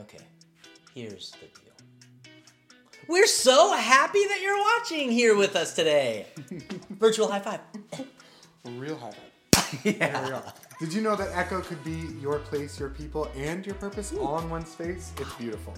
Okay, here's the deal. We're so happy that you're watching here with us today. Virtual high five. Real high five. yeah. Real. Did you know that Echo could be your place, your people, and your purpose all in one space? It's beautiful.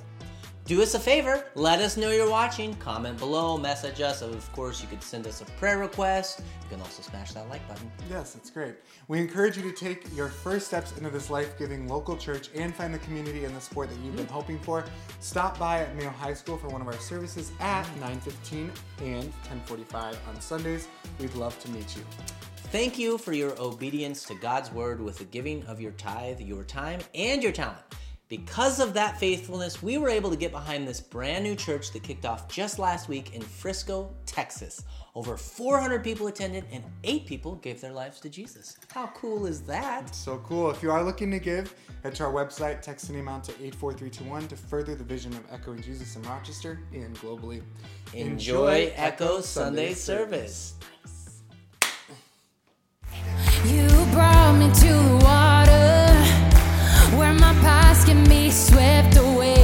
Do us a favor, let us know you're watching. Comment below, message us. Of course, you could send us a prayer request. You can also smash that like button. Yes, it's great. We encourage you to take your first steps into this life giving local church and find the community and the support that you've been mm-hmm. hoping for. Stop by at Mayo High School for one of our services at mm-hmm. 9:15 and 10:45 on Sundays. We'd love to meet you. Thank you for your obedience to God's word with the giving of your tithe, your time, and your talent. Because of that faithfulness, we were able to get behind this brand new church that kicked off just last week in Frisco, Texas. Over 400 people attended and 8 people gave their lives to Jesus. How cool is that? So cool. If you are looking to give, head to our website, text any amount to 84321 to further the vision of echoing Jesus in Rochester and globally. Enjoy Echo Sunday service. You brought me to the water where my past can be swept away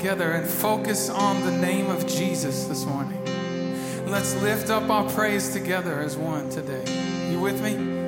together and focus on the name of Jesus this morning. Let's lift up our praise together as one today. You with me?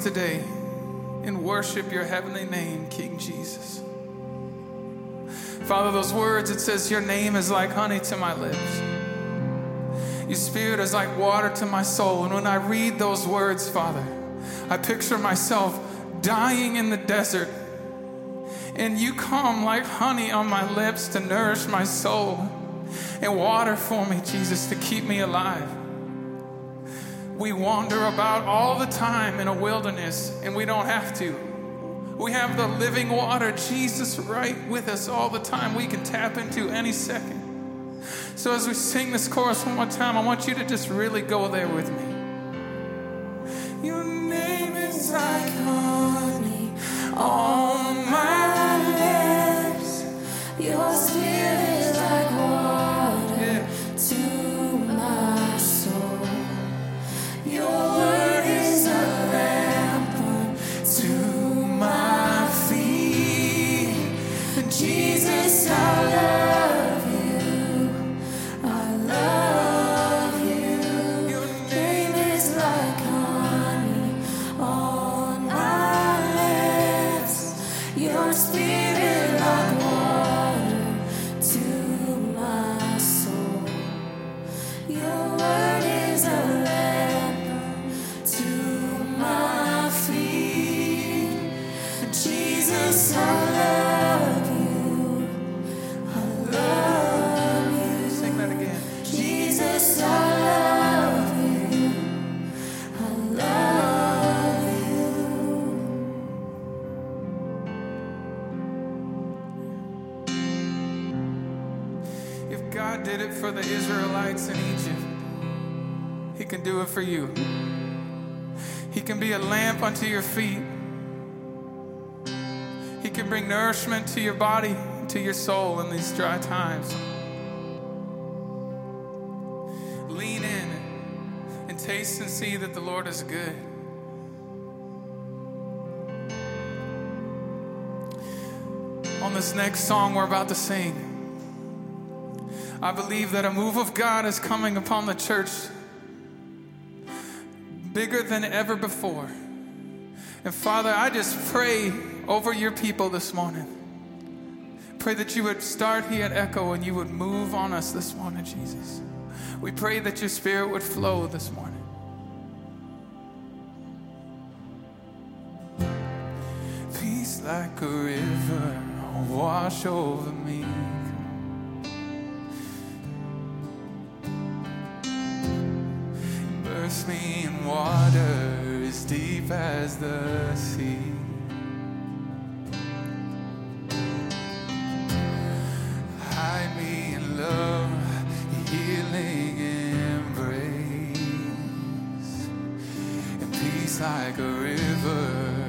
today and worship your heavenly name, King Jesus. Father, those words, it says, Your name is like honey to my lips. Your spirit is like water to my soul. And when I read those words, Father, I picture myself dying in the desert. And you come like honey on my lips to nourish my soul and water for me, Jesus, to keep me alive. We wander about all the time in a wilderness, and we don't have to. We have the living water, Jesus, right with us all the time. We can tap into any second. So, as we sing this chorus one more time, I want you to just really go there with me. Your name is like honey on my lips. Your spirit Israelites in Egypt, He can do it for you. He can be a lamp unto your feet. He can bring nourishment to your body, to your soul in these dry times. Lean in and taste and see that the Lord is good. On this next song we're about to sing, I believe that a move of God is coming upon the church bigger than ever before. And Father, I just pray over your people this morning. Pray that you would start here at Echo and you would move on us this morning, Jesus. We pray that your spirit would flow this morning. Peace like a river wash over me. In water as deep as the sea. Hide me in love, healing embrace, and peace like a river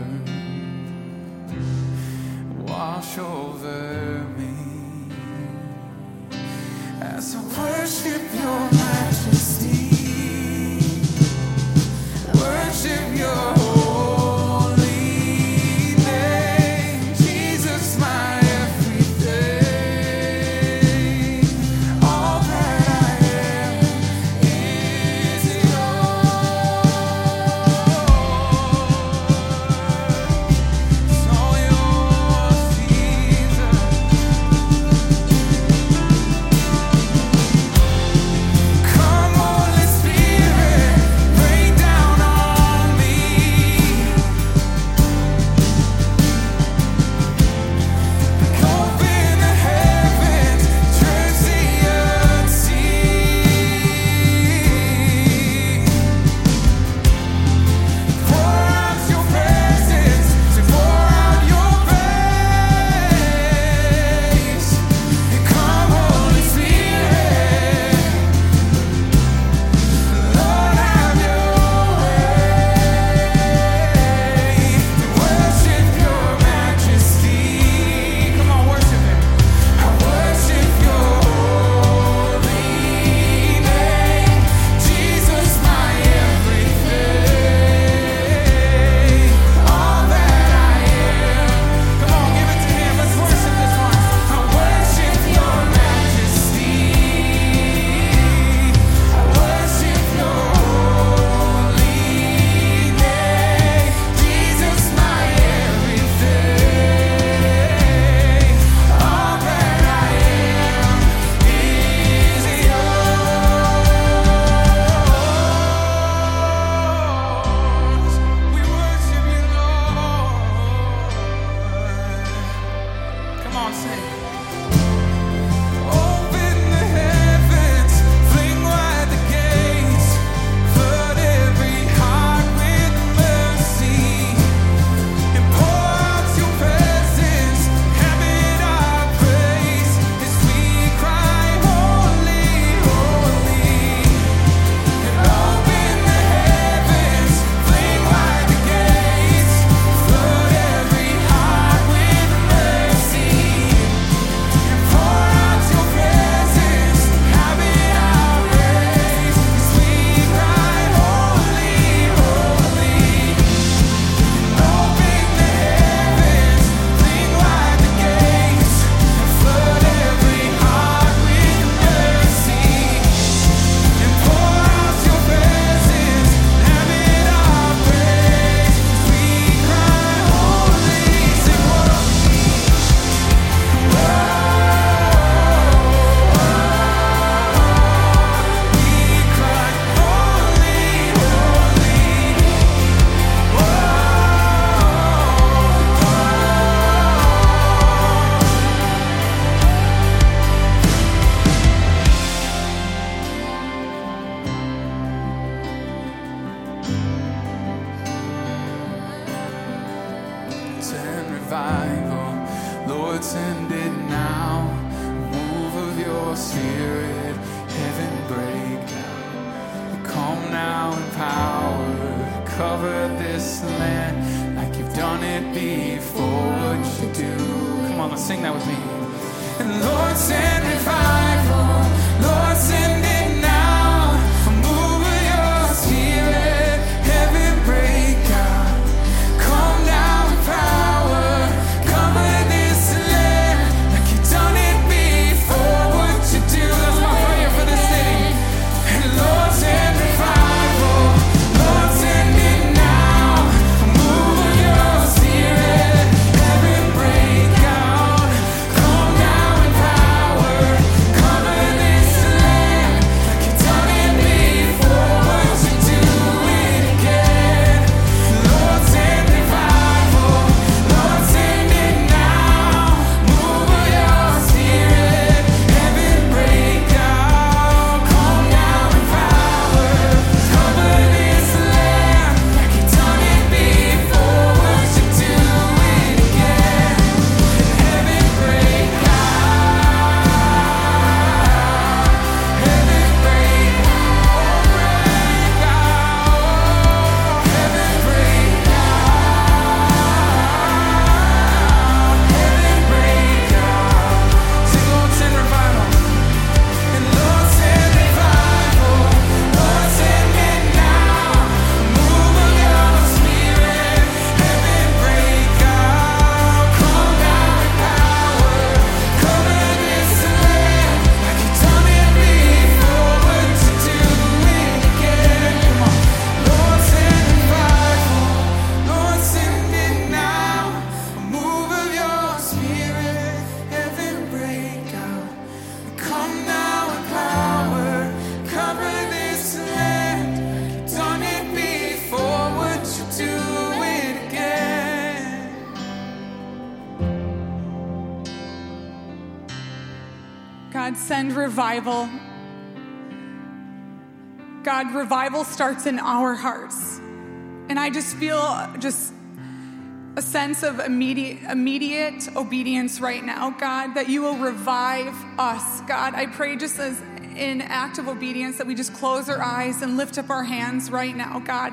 wash over revival. God, revival starts in our hearts. And I just feel just a sense of immediate, immediate obedience right now, God, that you will revive us. God, I pray just as in act of obedience that we just close our eyes and lift up our hands right now, God,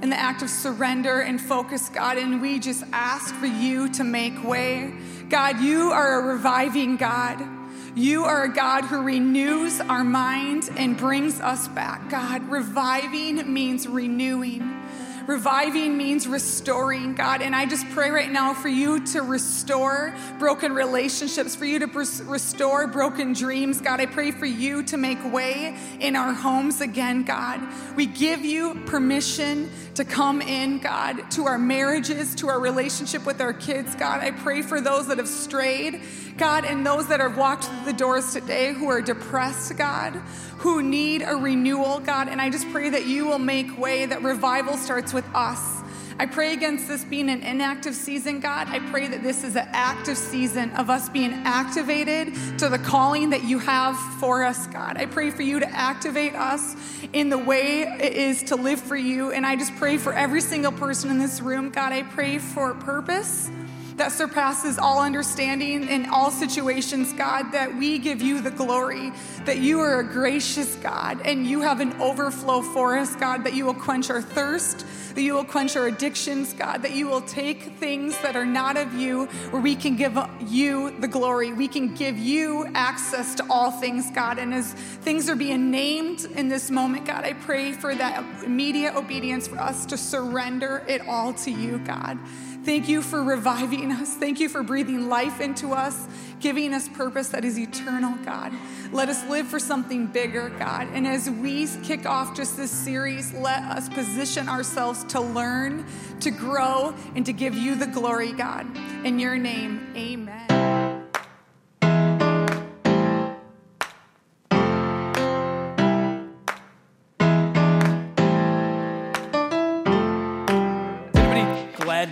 in the act of surrender and focus, God, and we just ask for you to make way. God, you are a reviving God. You are a God who renews our mind and brings us back. God, reviving means renewing. Reviving means restoring, God. And I just pray right now for you to restore broken relationships, for you to restore broken dreams, God. I pray for you to make way in our homes again, God. We give you permission to come in, God, to our marriages, to our relationship with our kids, God. I pray for those that have strayed, God, and those that have walked through the doors today who are depressed, God, who need a renewal, God. And I just pray that you will make way, that revival starts with us. I pray against this being an inactive season, God. I pray that this is an active season of us being activated to the calling that you have for us, God. I pray for you to activate us in the way it is to live for you. And I just pray for every single person in this room, God. I pray for purpose that surpasses all understanding in all situations, God, that we give you the glory, that you are a gracious God and you have an overflow for us, God, that you will quench our thirst, that you will quench our addictions, God, that you will take things that are not of you where we can give you the glory. We can give you access to all things, God. And as things are being named in this moment, God, I pray for that immediate obedience for us to surrender it all to you, God. Thank you for reviving us. Thank you for breathing life into us, giving us purpose that is eternal, God. Let us live for something bigger, God. And as we kick off just this series, let us position ourselves to learn, to grow, and to give you the glory, God. In your name, amen.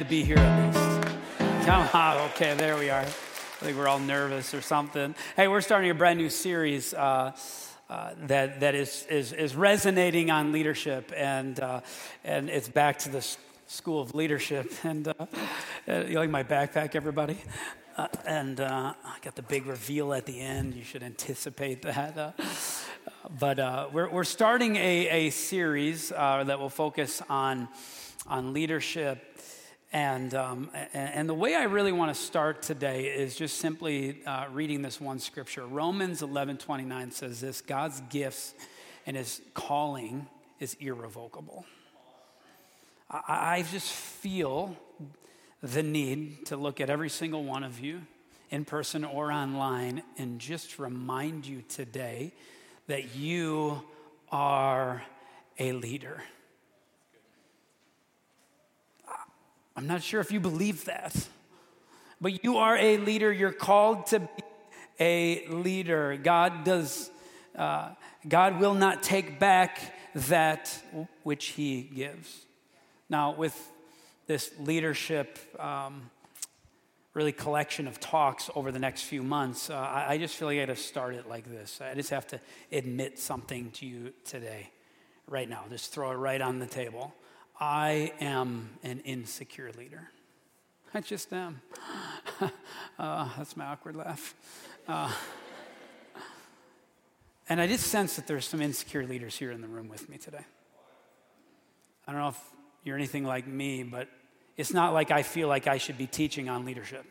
To be here at least? Come on, okay, there we are. I think we're all nervous or something. Hey, we're starting a brand new series uh, uh, that, that is, is, is resonating on leadership, and, uh, and it's back to this School of Leadership. And uh, uh, you like my backpack, everybody? Uh, and uh, I got the big reveal at the end. You should anticipate that. But we're, we're starting a, a series that will focus on, on leadership. And, um, and, the way I really want to start today is just simply uh, reading this one scripture. Romans 11 29 says this God's gifts and his calling is irrevocable. I, I just feel the need to look at every single one of you in person or online and just remind you today that you are a leader. I'm not sure if you believe that, but you are a leader. You're called to be a leader. God does. Uh, God will not take back that which He gives. Now, with this leadership, um, really collection of talks over the next few months, uh, I, I, just feel like I got to start it like this. I just have to admit something to you today, right now. Just throw it right on the table. I am an insecure leader. I just am. uh, that's my awkward laugh. Uh, and I just sense that there's some insecure leaders here in the room with me today. I don't know if you're anything like me, but it's not like I feel like I should be teaching on leadership.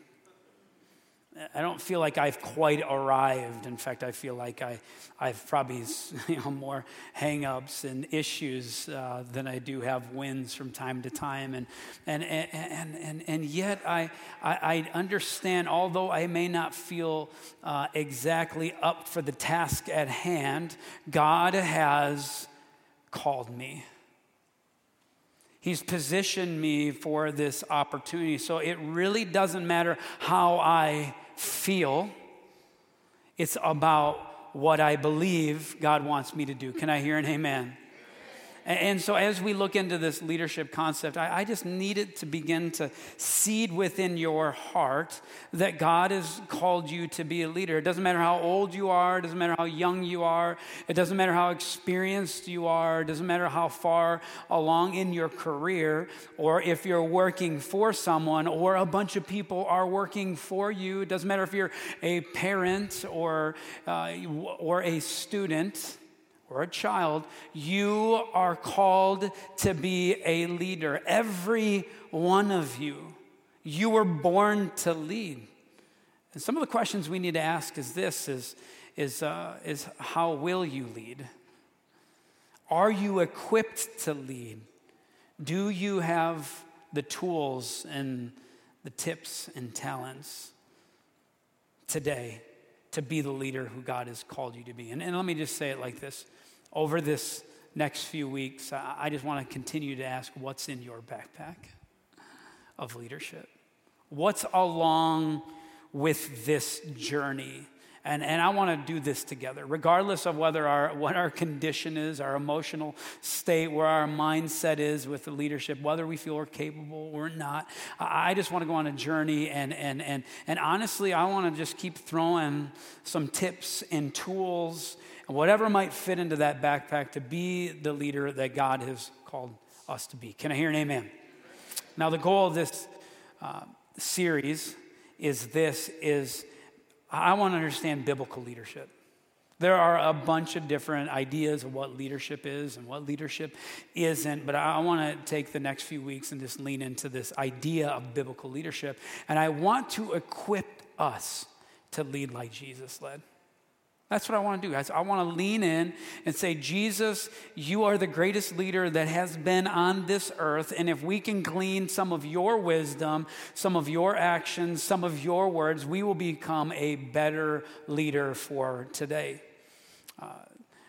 I don't feel like I've quite arrived. In fact, I feel like I, I've probably you know, more hangups and issues uh, than I do have wins from time to time. And, and, and, and, and yet, I, I, I understand, although I may not feel uh, exactly up for the task at hand, God has called me. He's positioned me for this opportunity. So it really doesn't matter how I feel, it's about what I believe God wants me to do. Can I hear an amen? And so, as we look into this leadership concept, I, I, just need it to begin to seed within your heart that God has called you to be a leader. It doesn't matter how old you are, it doesn't matter how young you are, it doesn't matter how experienced you are, it doesn't matter how far along in your career, or if you're working for someone, or a bunch of people are working for you. It doesn't matter if you're a parent or, uh, or a student or a child, you are called to be a leader. Every one of you, you were born to lead. And some of the questions we need to ask is this is, is, uh, is how will you lead? Are you equipped to lead? Do you have the tools and the tips and talents today to be the leader who God has called you to be? And, and let me just say it like this over this next few weeks, I just want to continue to ask what's in your backpack of leadership? What's along with this journey? And, and I want to do this together, regardless of whether our, what our condition is, our emotional state, where our mindset is with the leadership, whether we feel we're capable or not. I just want to go on a journey. And, and, and, and honestly, I want to just keep throwing some tips and tools whatever might fit into that backpack to be the leader that God has called us to be. Can I hear an amen? Now, the goal of this uh, series is this is I want to understand biblical leadership. There are a bunch of different ideas of what leadership is and what leadership isn't, but I want to take the next few weeks and just lean into this idea of biblical leadership. And I want to equip us to lead like Jesus led. That's what I want to do. I want to lean in and say, Jesus, you are the greatest leader that has been on this earth. And if we can glean some of your wisdom, some of your actions, some of your words, we will become a better leader for today. Uh,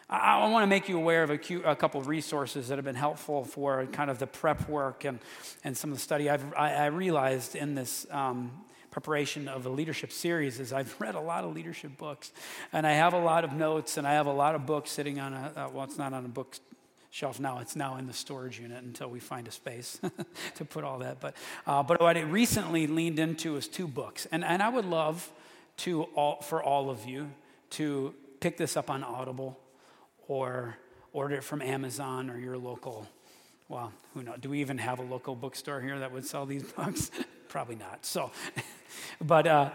I, I want to make you aware of a, cute, a couple of resources that have been helpful for kind of the prep work and, and some of the study. I've, I, I realized in this um, preparation of a leadership series is I've read a lot of leadership books, and I have a lot of notes, and I have a lot of books sitting on a uh, well, it's not on a book shelf now. It's now in the storage unit until we find a space to put all that. But uh, but what I recently leaned into is two books, and and I would love to all for all of you to pick this up on Audible or order it from Amazon or your local Well, who knows? Do we even have a local bookstore here that would sell these books? Probably not. So, but uh,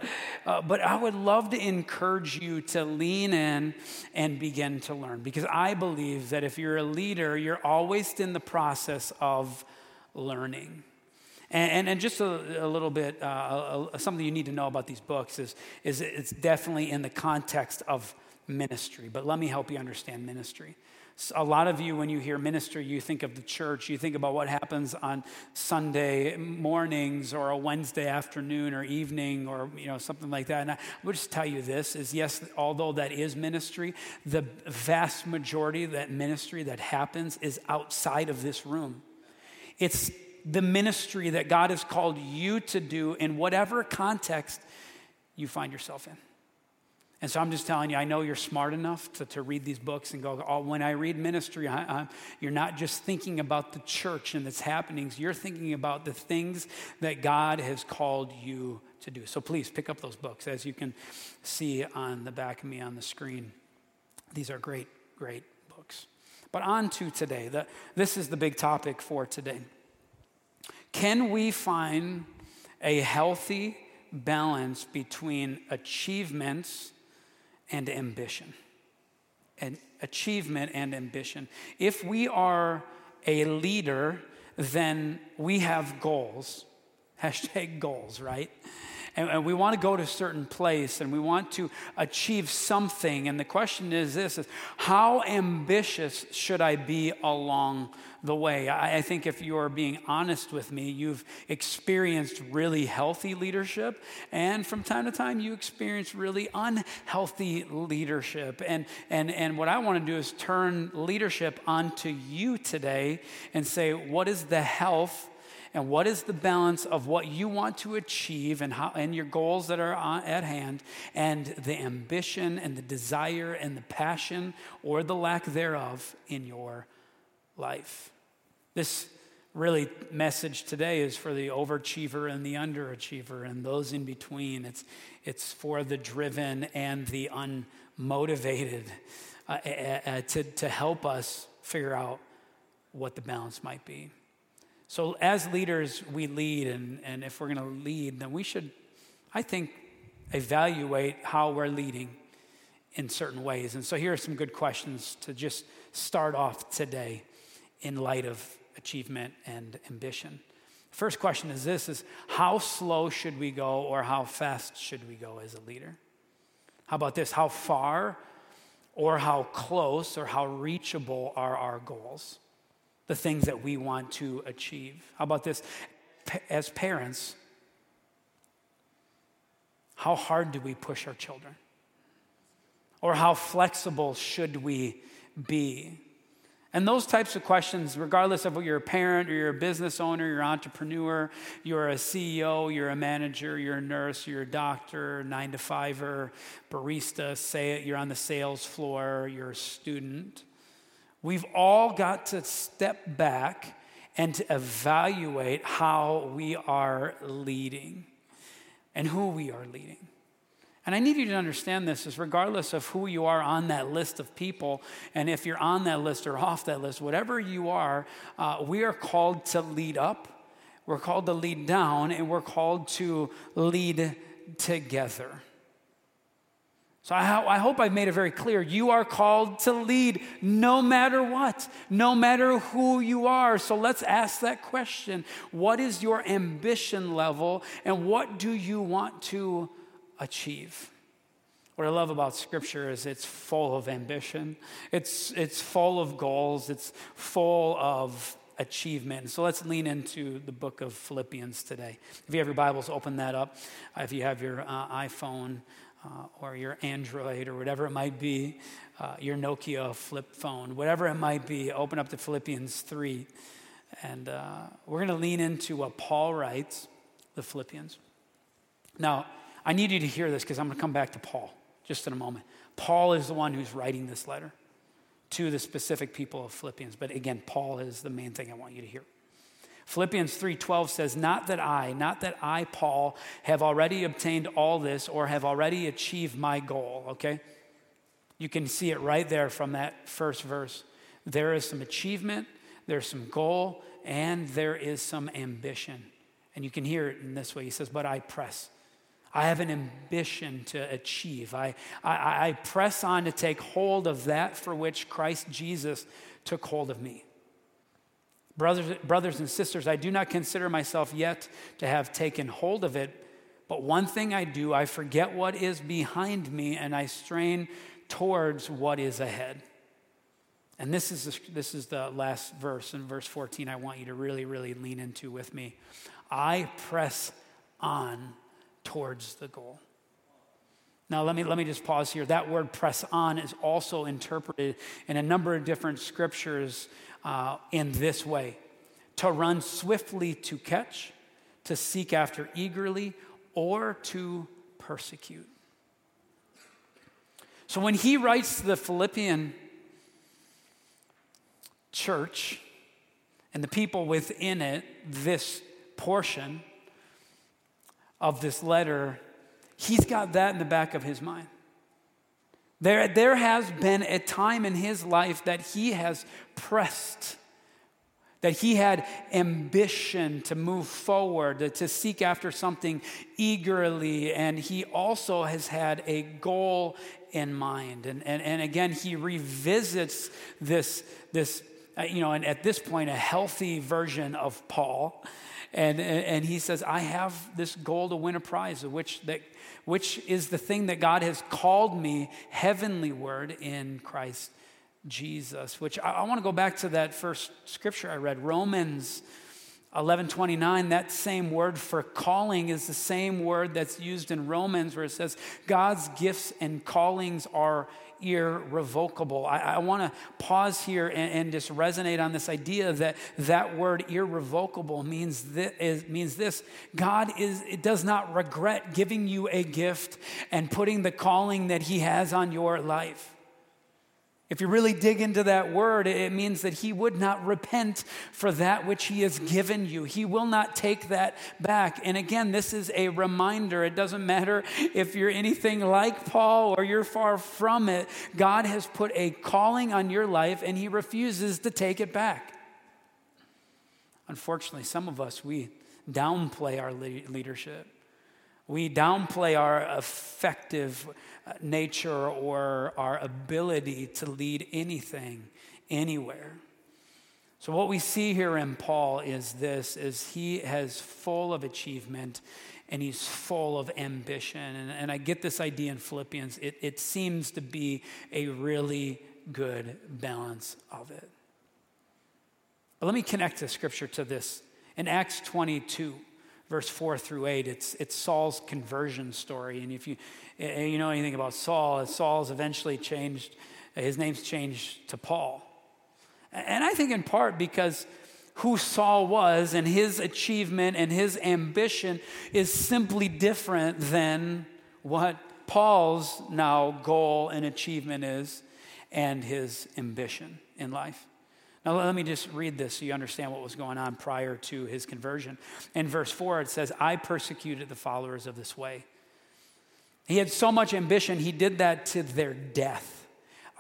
uh, but I would love to encourage you to lean in and begin to learn because I believe that if you're a leader, you're always in the process of learning. And, and, and just a, a, little bit, uh, something you need to know about these books is, is it's definitely in the context of ministry. But let me help you understand ministry. A lot of you, when you hear ministry, you think of the church. You think about what happens on Sunday mornings or a Wednesday afternoon or evening or you know something like that. And I would just tell you this: is yes, although that is ministry, the vast majority of that ministry that happens is outside of this room. It's the ministry that God has called you to do in whatever context you find yourself in. And so I'm just telling you, I know you're smart enough to, to read these books and go, oh, when I read ministry, I, I, you're not just thinking about the church and its happenings, you're thinking about the things that God has called you to do. So please pick up those books, as you can see on the back of me on the screen. These are great, great books. But on to today. The, this is the big topic for today. Can we find a healthy balance between achievements and ambition. And achievement and ambition. If we are a leader, then we have goals. Hashtag goals, right? And, and we want to go to a certain place and we want to achieve something. And the question is this is how ambitious should I be along the way. I, I think if you're being honest with me, you've experienced really healthy leadership, and from time to time, you experience really unhealthy leadership. And, and, and what I want to do is turn leadership onto you today and say, what is the health? And what is the balance of what you want to achieve and, how, and your goals that are on, at hand and the ambition and the desire and the passion or the lack thereof in your life. This really message today is for the overachiever and the underachiever and those in between. It's, it's for the driven and the unmotivated uh, uh, uh, to, to help us figure out what the balance might be. So, as leaders, we lead, and, and if we're going to lead, then we should, I think, evaluate how we're leading in certain ways. And so, here are some good questions to just start off today in light of achievement and ambition. First question is this is how slow should we go or how fast should we go as a leader? How about this? How far or how close or how reachable are our goals? The things that we want to achieve. How about this? As parents, how hard do we push our children? Or how flexible should we be? And those types of questions, regardless of whether you're a parent or you're a business owner, you're an entrepreneur, you're a CEO, you're a manager, you're a nurse, you're a doctor, nine to fiver, barista, say it, you're on the sales floor, you're a student. We've all got to step back and to evaluate how we are leading and who we are leading. And I need you to understand this is regardless of who you are on that list of people, and if you're on that list or off that list, whatever you are, uh, we are called to lead up, we're called to lead down, and we're called to lead together. So I, I, hope I've made it very clear. You are called to lead no matter what, no matter who you are. So let's ask that question What is your ambition level, and what do you want to achieve. What I love about Scripture is it's full of ambition, it's, it's full of goals, it's full of achievement. So let's lean into the book of Philippians today. If you have your Bibles, open that up. If you have your uh, iPhone, or your Android or whatever it might be, uh, your Nokia flip phone, whatever it might be, open up to Philippians 3. And uh, we're going to lean into what Paul writes, the Philippians. Now, I need you to hear this because I'm going to come back to Paul just in a moment. Paul is the one who's writing this letter to the specific people of Philippians. But again, Paul is the main thing I want you to hear. Philippians 3:12 says, "Not that I, not that I Paul have already obtained all this or have already achieved my goal." Okay? You can see it right there from that first verse. There is some achievement, there's some goal, and there is some ambition. And you can hear it in this way. He says, But I press. I have an ambition to achieve. I, I, I press on to take hold of that for which Christ Jesus took hold of me. Brothers, brothers and sisters, I do not consider myself yet to have taken hold of it, but one thing I do, I forget what is behind me and I strain towards what is ahead. And this is, the, this is the last verse in verse 14 I want you to really, really lean into with me. I press on towards the goal. Now, let me, let me just pause here. That word press on is also interpreted in a number of different scriptures uh, in this way to run swiftly to catch, to seek after eagerly, or to persecute. So when he writes the Philippian church and the people within it this portion of this letter, he's got that in the back of his mind. There, there has been a time in his life that he has pressed, that he had ambition to move forward, to, seek after something eagerly, and he also has had a goal in mind. And, and, and again, he revisits this, this uh, you know, and at this point, a healthy version of Paul. And, and he says, I have this goal to win a prize, which, that, which is the thing that God has called me heavenly word in Christ Jesus. Which I, I want to go back to that first scripture I read, Romans 1129 that same word for calling is the same word that's used in romans where it says god's gifts and callings are irrevocable. I, I want to pause here and, and, just resonate on this idea that that word irrevocable means this, is, means this God is, it does not regret giving you a gift and putting the calling that He has on your life. If you really dig into that word, it means that he would not repent for that which he has given you. He will not take that back. And again, this is a reminder. It doesn't matter if you're anything like Paul or you're far from it. God has put a calling on your life and he refuses to take it back. Unfortunately, some of us, we downplay our leadership. We downplay our effective nature or our ability to lead anything anywhere. So what we see here in Paul is this is he has full of achievement and he's full of ambition. And, and I get this idea in Philippians. It, it seems to be a really good balance of it. But let me connect the scripture to this. In Acts 22, verse 4 through 8, it's, it's Saul's conversion story. And if you, you know anything about Saul, Saul's eventually changed, his name's changed to Paul. And I think in part because who Saul was and his achievement and his ambition is simply different than what Paul's now goal and achievement is and his ambition in life. Now, let me just read this so you understand what was going on prior to his conversion. In verse 4, it says, I persecuted the followers of this way he had so much ambition, he did that to their death,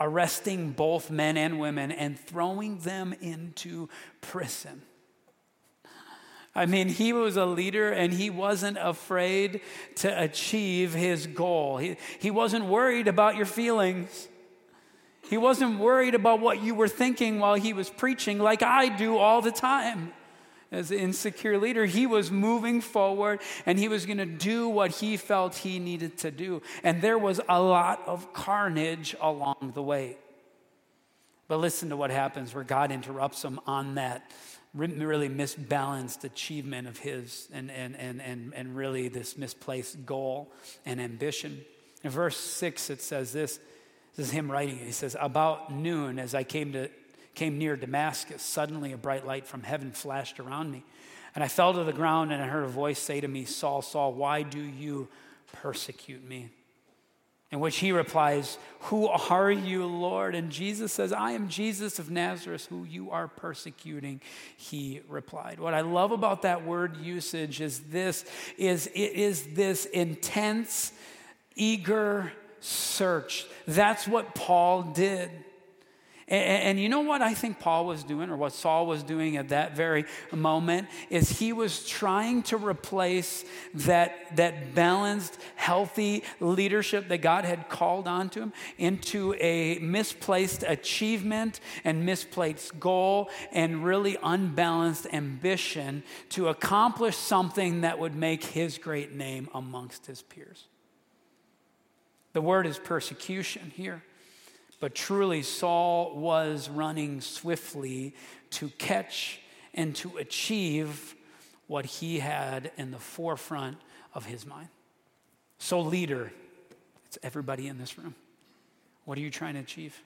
arresting both men and women and throwing them into prison. I mean, he was a leader and he wasn't afraid to achieve his goal. He, he wasn't worried about your feelings. He wasn't worried about what you were thinking while he was preaching, like I do all the time as an insecure leader. He was moving forward and he was going to do what he felt he needed to do. And there was a lot of carnage along the way. But listen to what happens where God interrupts him on that really misbalanced achievement of his and, and, and, and, and really this misplaced goal and ambition. In verse 6, it says this. This is him writing. He says, About noon, as I came to came near Damascus, suddenly a bright light from heaven flashed around me. And I fell to the ground and I heard a voice say to me, Saul, Saul, why do you persecute me? In which he replies, Who are you, Lord? And Jesus says, I am Jesus of Nazareth, who you are persecuting. He replied. What I love about that word usage is this is it is this intense, eager search. That's what Paul did. And, and, you know what I think Paul was doing, or what Saul was doing at that very moment, is he was trying to replace that, that balanced, healthy leadership that God had called onto him into a misplaced achievement and misplaced goal and really unbalanced ambition to accomplish something that would make his great name amongst his peers. The word is persecution here. But truly, Saul was running swiftly to catch and to achieve what he had in the forefront of his mind. So, leader, it's everybody in this room. What are you trying to achieve?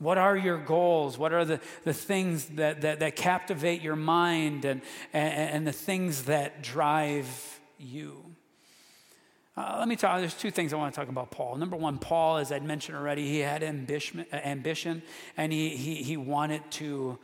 What are your goals? What are the, the things that, that, that captivate your mind and, and, and the things that drive you? Uh, let me talk, there's two things I want to talk about Paul. Number one, Paul, as I'd mentioned already, he had ambition, ambition and he, he, he wanted to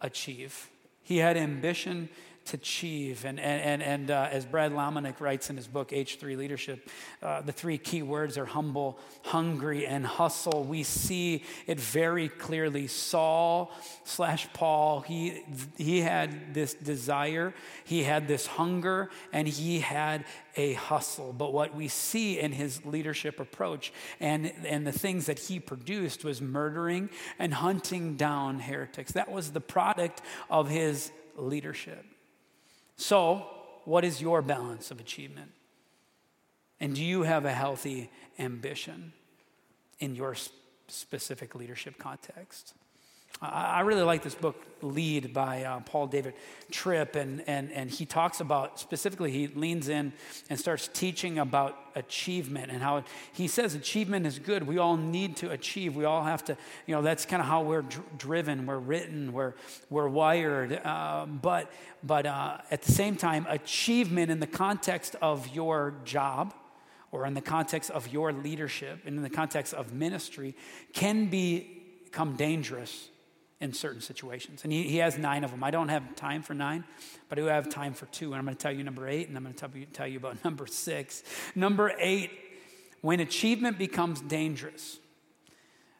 achieve. He had ambition to achieve. And, and, and uh, as Brad Lomenick writes in his book, H3 Leadership, uh, the three key words are humble, hungry, and hustle. We see it very clearly. Saul slash Paul, he, he had this desire, he had this hunger, and he had a hustle. But what we see in his leadership approach and, and the things that he produced was murdering and hunting down heretics. That was the product of his leadership. So, what is your balance of achievement? And do you have a healthy ambition in your specific leadership context? I really like this book, Lead, by uh, Paul David Tripp, and, and, and he talks about, specifically, he leans in and starts teaching about achievement and how he says achievement is good. We all need to achieve. We all have to, you know, that's kind of how we're dr- driven, we're written, we're, we're wired. Uh, but but uh, at the same time, achievement in the context of your job, or in the context of your leadership and in the context of ministry can become dangerous in certain situations. And he, he has nine of them. I don't have time for nine, but I do have time for two. And I'm going to tell you number eight, and I'm going to tell you, tell you about number six. Number eight, when achievement becomes dangerous.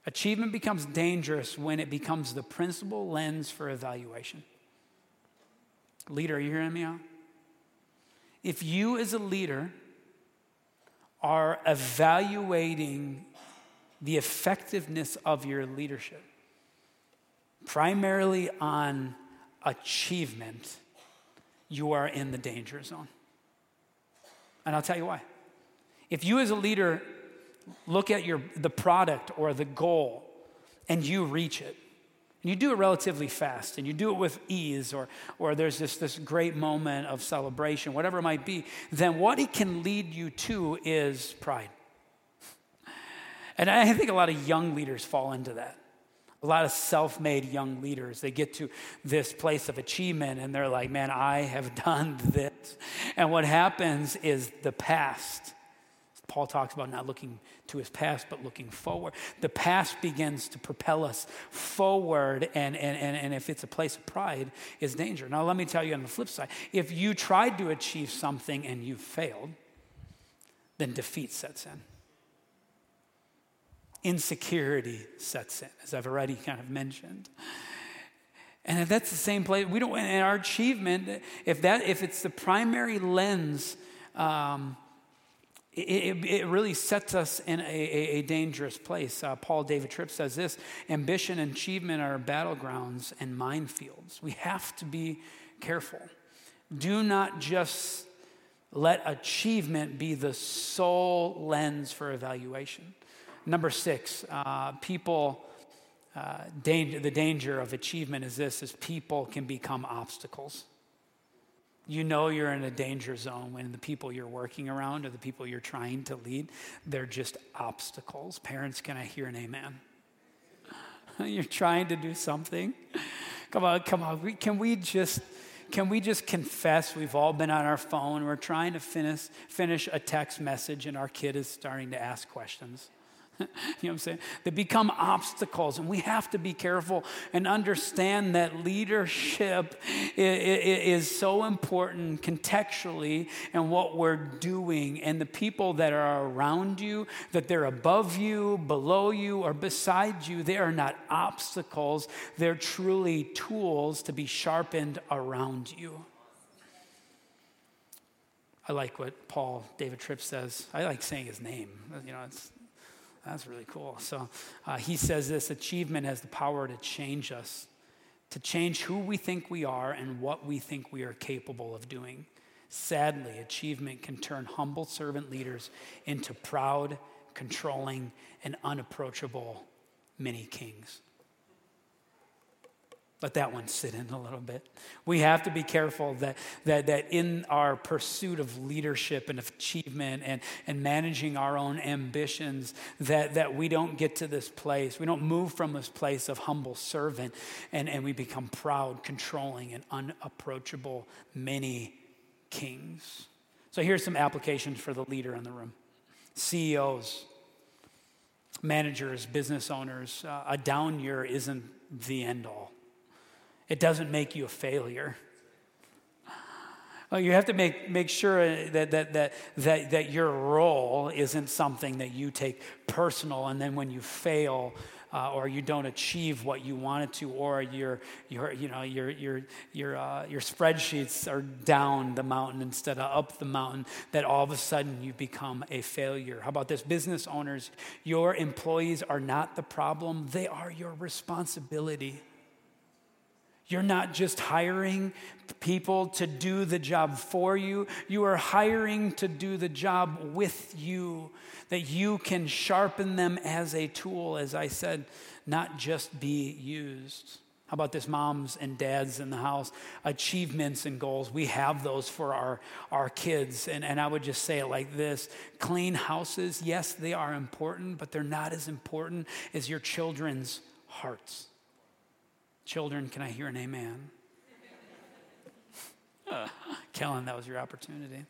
Achievement becomes dangerous when it becomes the principal lens for evaluation. Leader, are you hearing me out? If you, as a leader, are evaluating the effectiveness of your leadership, primarily on achievement, you are in the danger zone. And I'll tell you why. If you as a leader look at your the product or the goal and you reach it, and you do it relatively fast, and you do it with ease, or, or there's this, this great moment of celebration, whatever it might be, then what it can lead you to is pride. And I think a lot of young leaders fall into that a lot of self made young leaders, they get to this place of achievement and they're like, man, I have done this. And what happens is the past. Paul talks about not looking to his past, but looking forward. The past begins to propel us forward, and, and, and, and if it's a place of pride, is danger. Now, let me tell you on the flip side if you tried to achieve something and you failed, then defeat sets in insecurity sets in, as I've already kind of mentioned. And if that's the same place, we don't, and our achievement, if, that, if it's the primary lens, um, it, it, really sets us in a, a, a dangerous place. Uh, Paul David Tripp says this ambition and achievement are battlegrounds and minefields. We have to be careful. Do not just let achievement be the sole lens for evaluation. Number six, uh, people, uh, danger, the danger of achievement is this, is people can become obstacles. You know you're in a danger zone when the people you're working around or the people you're trying to lead, they're just obstacles. Parents, can I hear an amen? you're trying to do something. Come on, come on. Can we just can we just confess we've all been on our phone we're trying to finish finish a text message and our kid is starting to ask questions you know what I'm saying? They become obstacles, and we have to be careful and understand that leadership is, so important contextually and what we're doing, and the people that are around you, that they're above you, below you, or beside you, they are not obstacles. They're truly tools to be sharpened around you. I like what Paul David Tripp says. I like saying his name. You know, it's that's really cool. So uh, he says this achievement has the power to change us, to change who we think we are and what we think we are capable of doing. Sadly, achievement can turn humble servant leaders into proud, controlling, and unapproachable mini kings. Let that one sit in a little bit. We have to be careful that, that, that in our pursuit of leadership and achievement and, and managing our own ambitions, that, that we don't get to this place. We don't move from this place of humble servant and, and we become proud, controlling, and unapproachable many kings. So here's some applications for the leader in the room CEOs, managers, business owners. Uh, a down year isn't the end all. It doesn't make you a failure. You have to make, make sure that, that, that, that, that your role isn't something that you take personal, and then when you fail, uh, or you don't achieve what you wanted to, or your, your, you know, your, your, your, uh, your spreadsheets are down the mountain instead of up the mountain, that all of a sudden you become a failure. How about this? Business owners, your employees are not the problem, they are your responsibility. You're not just hiring people to do the job for you, you are hiring to do the job with you, that you can sharpen them as a tool, as I said, not just be used. How about this, moms and dads in the house? Achievements and goals. We have those for our, our kids. And, and I would just say it like this clean houses, yes, they are important, but they're not as important as your children's hearts. Children, can I hear an amen? Uh, Kellen, that was your opportunity.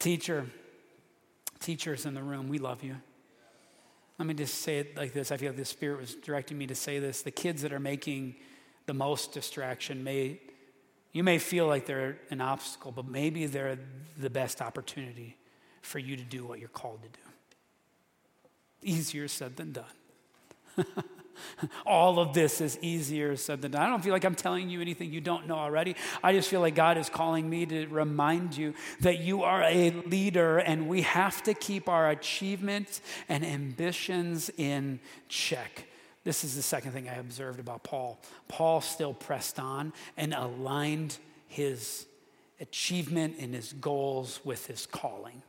Teacher, teachers in the room, we love you. Let me just say it like this. I feel like the Spirit was directing me to say this. The kids that are making the most distraction may, you may feel like they're an obstacle, but maybe they're the best opportunity for you to do what you're called to do. Easier said than done. All of this is easier said than done. I don't feel like I'm telling you anything you don't know already. I just feel like God is calling me to remind you that you are a leader and we have to keep our achievements and ambitions in check. This is the second thing I observed about Paul. Paul still pressed on and aligned his achievement and his goals with his calling.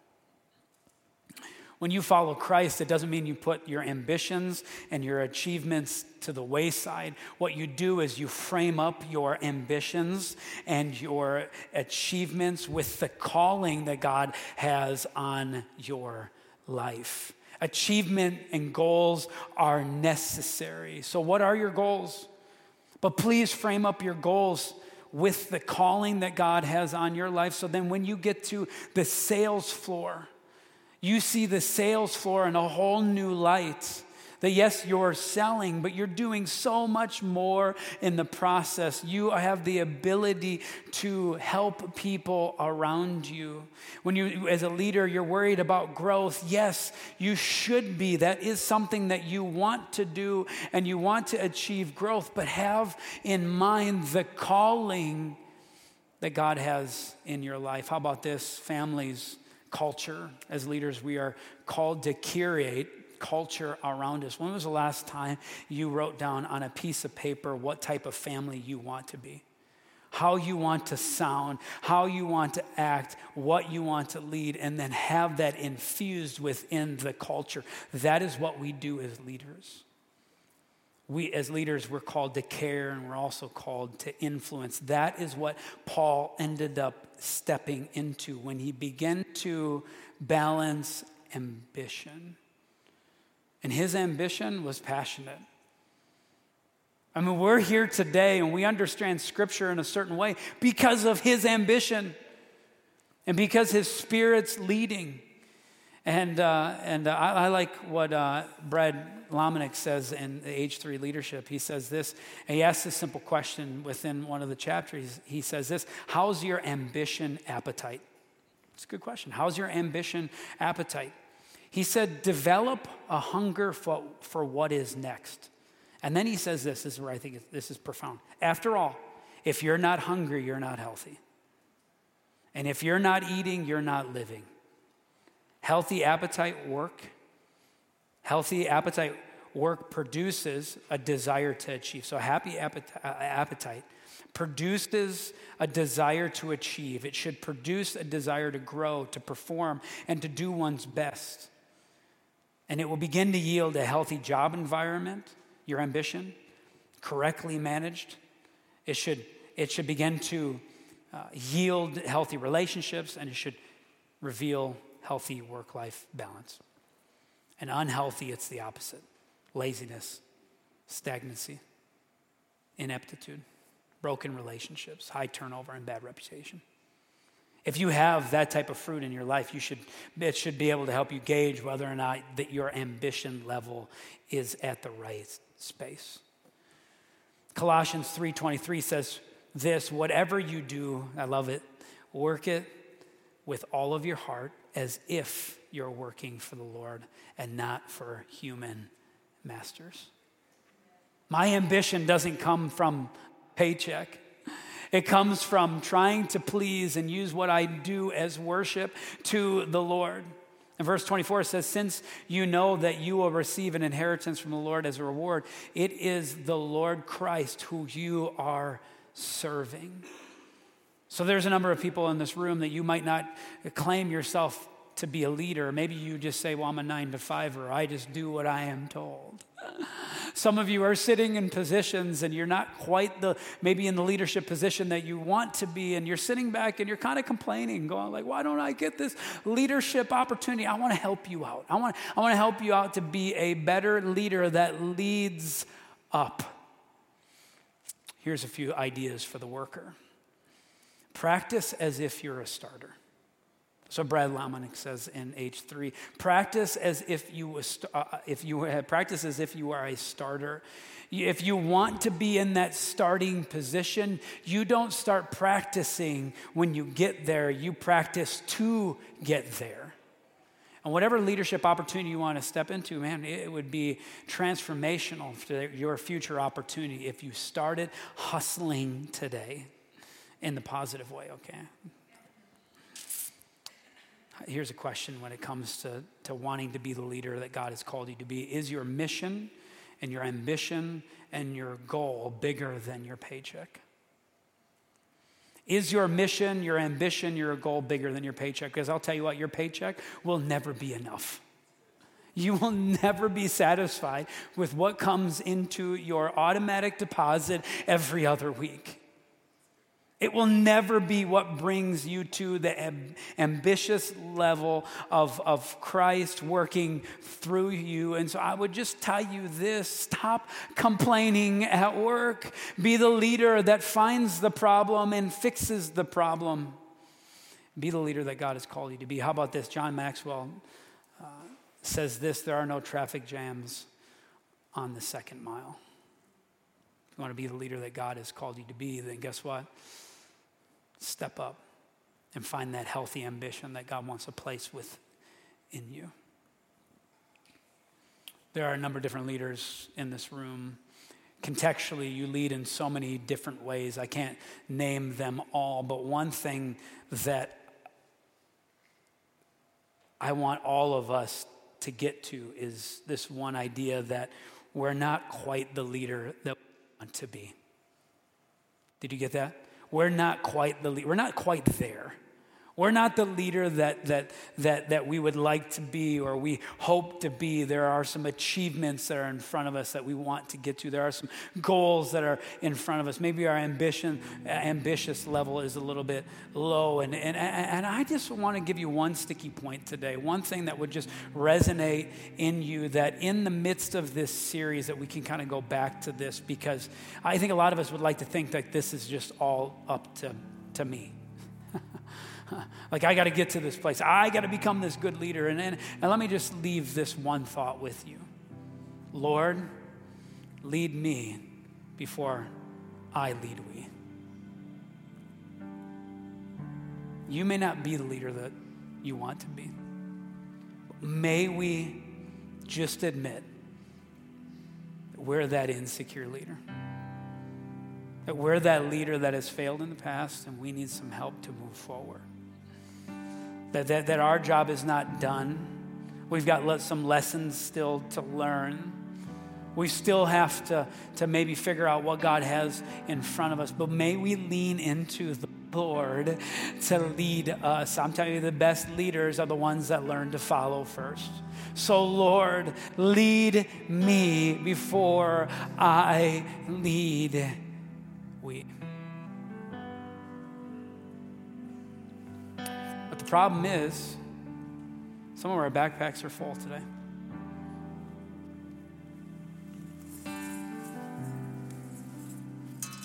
When you follow Christ, it doesn't mean you put your ambitions and your achievements to the wayside. What you do is you frame up your ambitions and your achievements with the calling that God has on your life. Achievement and goals are necessary. So, what are your goals? But please frame up your goals with the calling that God has on your life. So then, when you get to the sales floor, you see the sales floor in a whole new light. That yes, you're selling, but you're doing so much more in the process. You have the ability to help people around you. When you, as a leader, you're worried about growth, yes, you should be. That is something that you want to do and you want to achieve growth, but have in mind the calling that God has in your life. How about this, families? Culture. As leaders, we are called to curate culture around us. When was the last time you wrote down on a piece of paper what type of family you want to be? How you want to sound, how you want to act, what you want to lead, and then have that infused within the culture. That is what we do as leaders we as leaders we're called to care and we're also called to influence that is what paul ended up stepping into when he began to balance ambition. And his ambition was passionate. I mean we're here today and we understand scripture in a certain way because of his ambition and because his spirit's leading. And, uh, and uh, I, I like what uh, Brad Lomenick says in the H3 leadership. He says this, he asks this simple question within one of the chapters. He says this How's your ambition appetite? It's a good question. How's your ambition appetite? He said, Develop a hunger for, for what is next. And then he says this, this is where I think this is profound. After all, if you're not hungry, you're not healthy. And if you're not eating, you're not living. Healthy appetite work. Healthy appetite work produces a desire to achieve. So, happy appetite produces a desire to achieve. It should produce a desire to grow, to perform, and to do one's best. And it will begin to yield a healthy job environment, your ambition, correctly managed. It should, it should begin to uh, yield healthy relationships, and it should reveal healthy work life balance. And unhealthy, it's the opposite laziness, stagnancy, ineptitude, broken relationships, high turnover, and bad reputation. If you have that type of fruit in your life, you should, it should be able to help you gauge whether or not that your ambition level is at the right space. Colossians 3:23 says this, whatever you do, I love it, work it with all of your heart as if you're working for the Lord and not for human masters. My ambition doesn't come from paycheck. It comes from trying to please and use what I do as worship to the Lord. And verse 24 says, Since you know that you will receive an inheritance from the Lord as a reward, it is the Lord Christ who you are serving. So there's a number of people in this room that you might not claim yourself to be a leader. Maybe you just say, Well, I'm a nine to fiver. I just do what I am told. Some of you are sitting in positions and you're not quite the, maybe in the leadership position that you want to be, and you're sitting back and you're kind of complaining, going like, why don't I get this leadership opportunity? I want to help you out. I want, I want to help you out to be a better leader that leads up. Here's a few ideas for the worker. Practice as if you're a starter. So Brad Lomenick says in H3, practice as if you uh, if you have practice as if you are a starter. If you want to be in that starting position, you don't start practicing when you get there. You practice to get there. And whatever leadership opportunity you want to step into, man, it would be transformational to your future opportunity if you started hustling today in the positive way, okay? Here's a question when it comes to, to wanting to be the leader that God has called you to be Is your mission and your ambition and your goal bigger than your paycheck? Is your mission, your ambition, your goal bigger than your paycheck? Because I'll tell you what, your paycheck will never be enough. You will never be satisfied with what comes into your automatic deposit every other week. It will never be what brings you to the amb- ambitious level of, of Christ working through you. And so I would just tell you this stop complaining at work. Be the leader that finds the problem and fixes the problem. Be the leader that God has called you to be. How about this? John Maxwell uh, says this there are no traffic jams on the second mile. If you want to be the leader that God has called you to be, then guess what? Step up and find that healthy ambition that God wants to place within you. There are a number of different leaders in this room. Contextually, you lead in so many different ways. I can't name them all, but one thing that I want all of us to get to is this one idea that we're not quite the leader that we want to be. Did you get that? We're not quite the we're not quite there. We're not the leader that, that, that, that we would like to be or we hope to be. There are some achievements that are in front of us that we want to get to. There are some goals that are in front of us. Maybe our ambition, uh, ambitious level is a little bit low. And, and, and I just want to give you one sticky point today, one thing that would just resonate in you that in the midst of this series that we can kind of go back to this because I think a lot of us would like to think that this is just all up to, to me Like, I got to get to this place. I got to become this good leader. And, and, and let me just leave this one thought with you Lord, lead me before I lead we. You may not be the leader that you want to be. May we just admit that we're that insecure leader. That we're that leader that has failed in the past and we need some help to move forward. That, that, that our job is not done. We've got some lessons still to learn. We still have to, to maybe figure out what God has in front of us, but may we lean into the Lord to lead us. I'm telling you, the best leaders are the ones that learn to follow first. So, Lord, lead me before I lead we. Problem is, some of our backpacks are full today.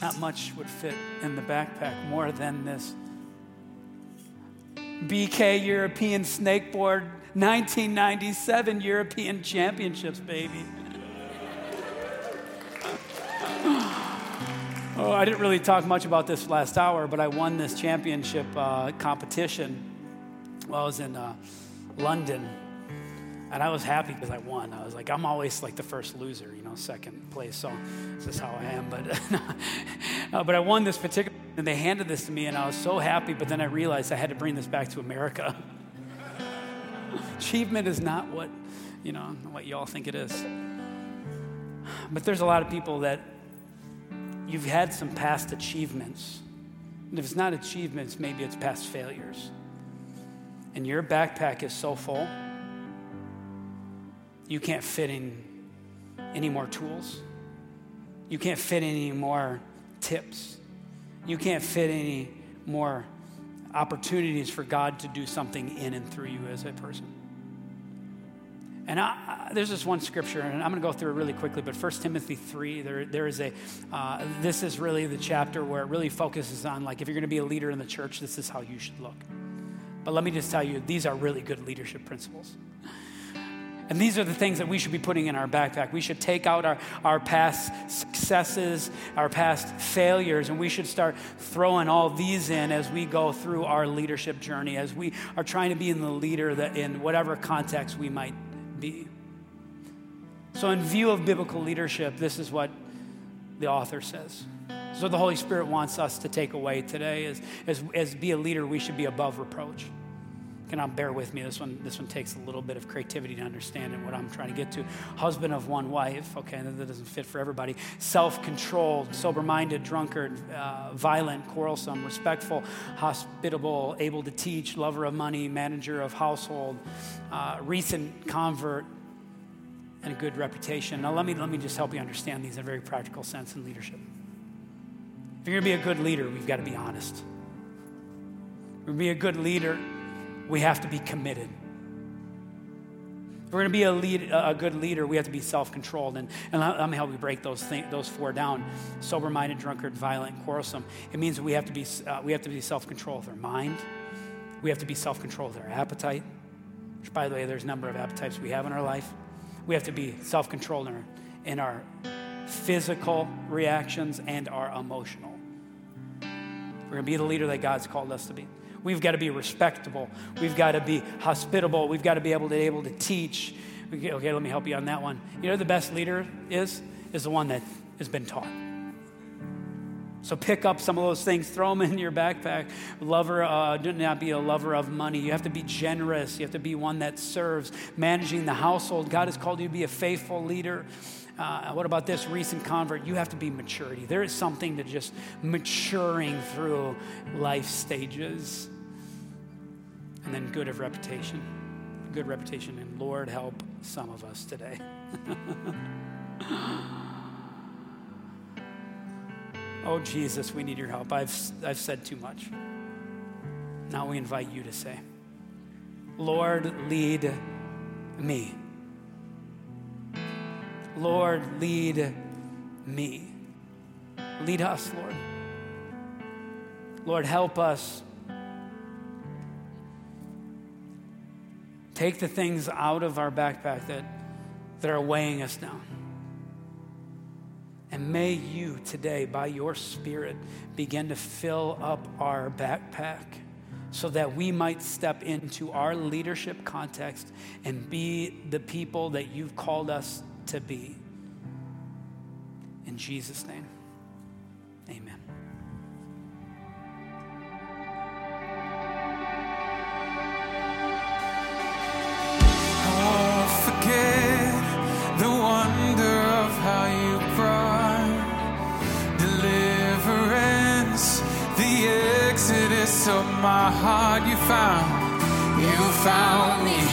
Not much would fit in the backpack more than this BK European Snakeboard 1997 European Championships, baby. Oh, I didn't really talk much about this last hour, but I won this championship uh, competition while I was in uh, London. And I was happy because I won. I was like, I'm always like the first loser, you know, second place. So this is how I am. But, uh, but I won this particular, and they handed this to me, and I was so happy. But then I realized I had to bring this back to America. Achievement is not what, you know, what you all think it is. But there's a lot of people that you've had some past achievements. And if it's not achievements, maybe it's past failures. And your backpack is so full, you can't fit in any more tools. You can't fit any more tips. You can't fit any more opportunities for God to do something in and through you as a person. And I, there's this one scripture, and I'm going to go through it really quickly. But 1 Timothy 3, there, there is a, uh, this is really the chapter where it really focuses on like, if you're going to be a leader in the church, this is how you should look. But let me just tell you, these are really good leadership principles. And these are the things that we should be putting in our backpack. We should take out our, our past successes, our past failures, and we should start throwing all these in as we go through our leadership journey, as we are trying to be in the leader that in whatever context we might be. So, in view of biblical leadership, this is what the author says. So, the Holy Spirit wants us to take away today is, as, as be a leader, we should be above reproach. Can I bear with me? This one, this one takes a little bit of creativity to understand it, what I'm trying to get to. Husband of one wife, okay, that doesn't fit for everybody. Self controlled, sober minded, drunkard, uh, violent, quarrelsome, respectful, hospitable, able to teach, lover of money, manager of household, uh, recent convert, and a good reputation. Now, let me, let me just help you understand these in a very practical sense in leadership. If you're going to be a good leader, we've got to be honest. If we're going to be a good leader, we have to be committed. If we're going to be a, lead, a good leader, we have to be self controlled. And, and let me help you break those, those four down sober minded, drunkard, violent, quarrelsome. It means we have to be, uh, we have to be self controlled with our mind, we have to be self controlled with our appetite, which, by the way, there's a number of appetites we have in our life. We have to be self controlled in our, in our physical reactions and our emotional. We're going to be the leader that God's called us to be. We've got to be respectable. We've got to be hospitable. We've got to be able to able to teach. Okay, okay, let me help you on that one. You know the best leader is is the one that has been taught. So pick up some of those things, throw them in your backpack. Lover, uh, do not be a lover of money. You have to be generous. You have to be one that serves, managing the household. God has called you to be a faithful leader. Uh, what about this recent convert? You have to be maturity. There is something to just maturing through life stages. And then good of reputation. Good reputation. And Lord, help some of us today. oh, Jesus, we need your help. I've, I've said too much. Now we invite you to say, Lord, lead me. Lord, lead me. Lead us, Lord. Lord, help us Take the things out of our backpack that, that are weighing us down. And may you today, by your Spirit, begin to fill up our backpack so that we might step into our leadership context and be the people that you've called us to be. In Jesus' name, amen. Won't forget the wonder of how you brought deliverance, the exodus of my heart. You found, you found me,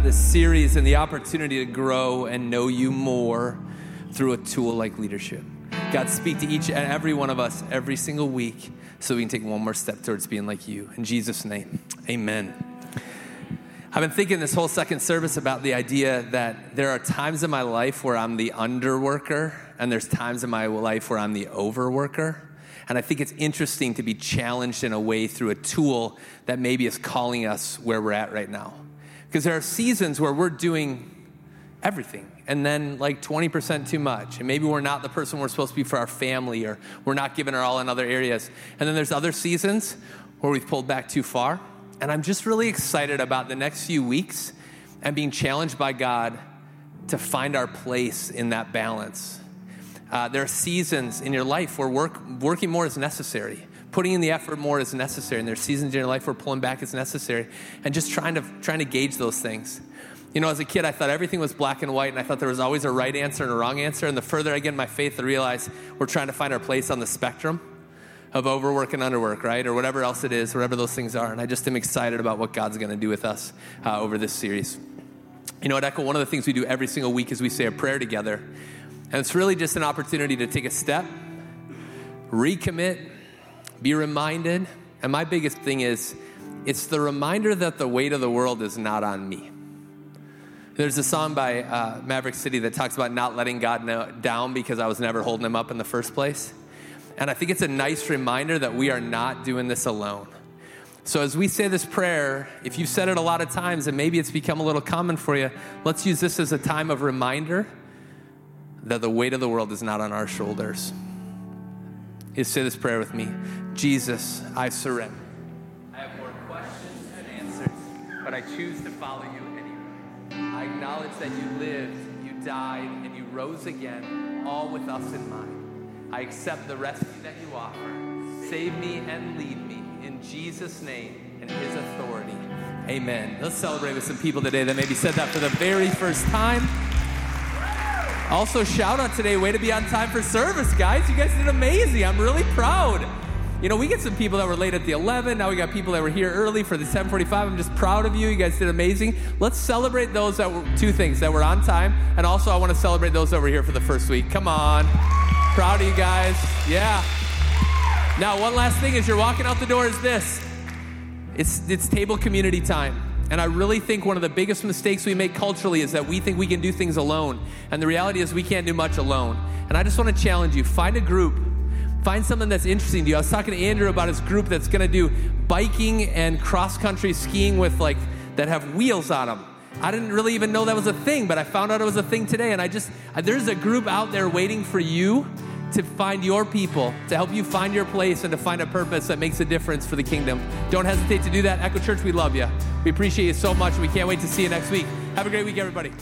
about this series and the opportunity to grow and know you more through a tool like leadership. God, speak to each and every one of us every single week so we can take one more step towards being like you. In Jesus' name, amen. I've been thinking this whole second service about the idea that there are times in my life where I'm the underworker, and there's times in my life where I'm the overworker. And I think it's interesting to be challenged in a way through a tool that maybe is calling us where we're at right now. Because there are seasons where we're doing everything and then like 20% too much. And maybe we're not the person we're supposed to be for our family or we're not giving our all in other areas. And then there's other seasons where we've pulled back too far. And I'm just really excited about the next few weeks and being challenged by God to find our place in that balance. Uh, there are seasons in your life where work, working more is necessary. Putting in the effort more is necessary. And there are seasons in your life where pulling back is necessary. And just trying to, trying to gauge those things. You know, as a kid, I thought everything was black and white, and I thought there was always a right answer and a wrong answer. And the further I get in my faith, I realize we're trying to find our place on the spectrum of overwork and underwork, right? Or whatever else it is, whatever those things are. And I just am excited about what God's going to do with us uh, over this series. You know, at Echo, one of the things we do every single week is we say a prayer together. And it's really just an opportunity to take a step, recommit, be reminded. And my biggest thing is it's the reminder that the weight of the world is not on me. There's a song by uh, Maverick City that talks about not letting God know, down because I was never holding him up in the first place. And I think it's a nice reminder that we are not doing this alone. So, as we say this prayer, if you've said it a lot of times and maybe it's become a little common for you, let's use this as a time of reminder that the weight of the world is not on our shoulders. You say this prayer with me Jesus, I surrender. I have more questions than answers, but I choose to follow you anyway. I acknowledge that you lived, you died, and you rose again, all with us in mind. I accept the rescue that you offer. Save me and lead me in Jesus' name and his authority. Amen. Let's celebrate with some people today that maybe said that for the very first time. Also, shout out today, way to be on time for service, guys. You guys did amazing. I'm really proud. You know, we get some people that were late at the 11. Now we got people that were here early for the 10:45. I'm just proud of you. You guys did amazing. Let's celebrate those that were two things that were on time, and also I want to celebrate those that were here for the first week. Come on, proud of you guys. Yeah. Now, one last thing as you're walking out the door is this. It's it's table community time. And I really think one of the biggest mistakes we make culturally is that we think we can do things alone. And the reality is we can't do much alone. And I just want to challenge you find a group, find something that's interesting to you. I was talking to Andrew about his group that's going to do biking and cross country skiing with like that have wheels on them. I didn't really even know that was a thing, but I found out it was a thing today. And I just, there's a group out there waiting for you to find your people, to help you find your place, and to find a purpose that makes a difference for the kingdom. Don't hesitate to do that. Echo Church, we love you. We appreciate you so much. We can't wait to see you next week. Have a great week, everybody.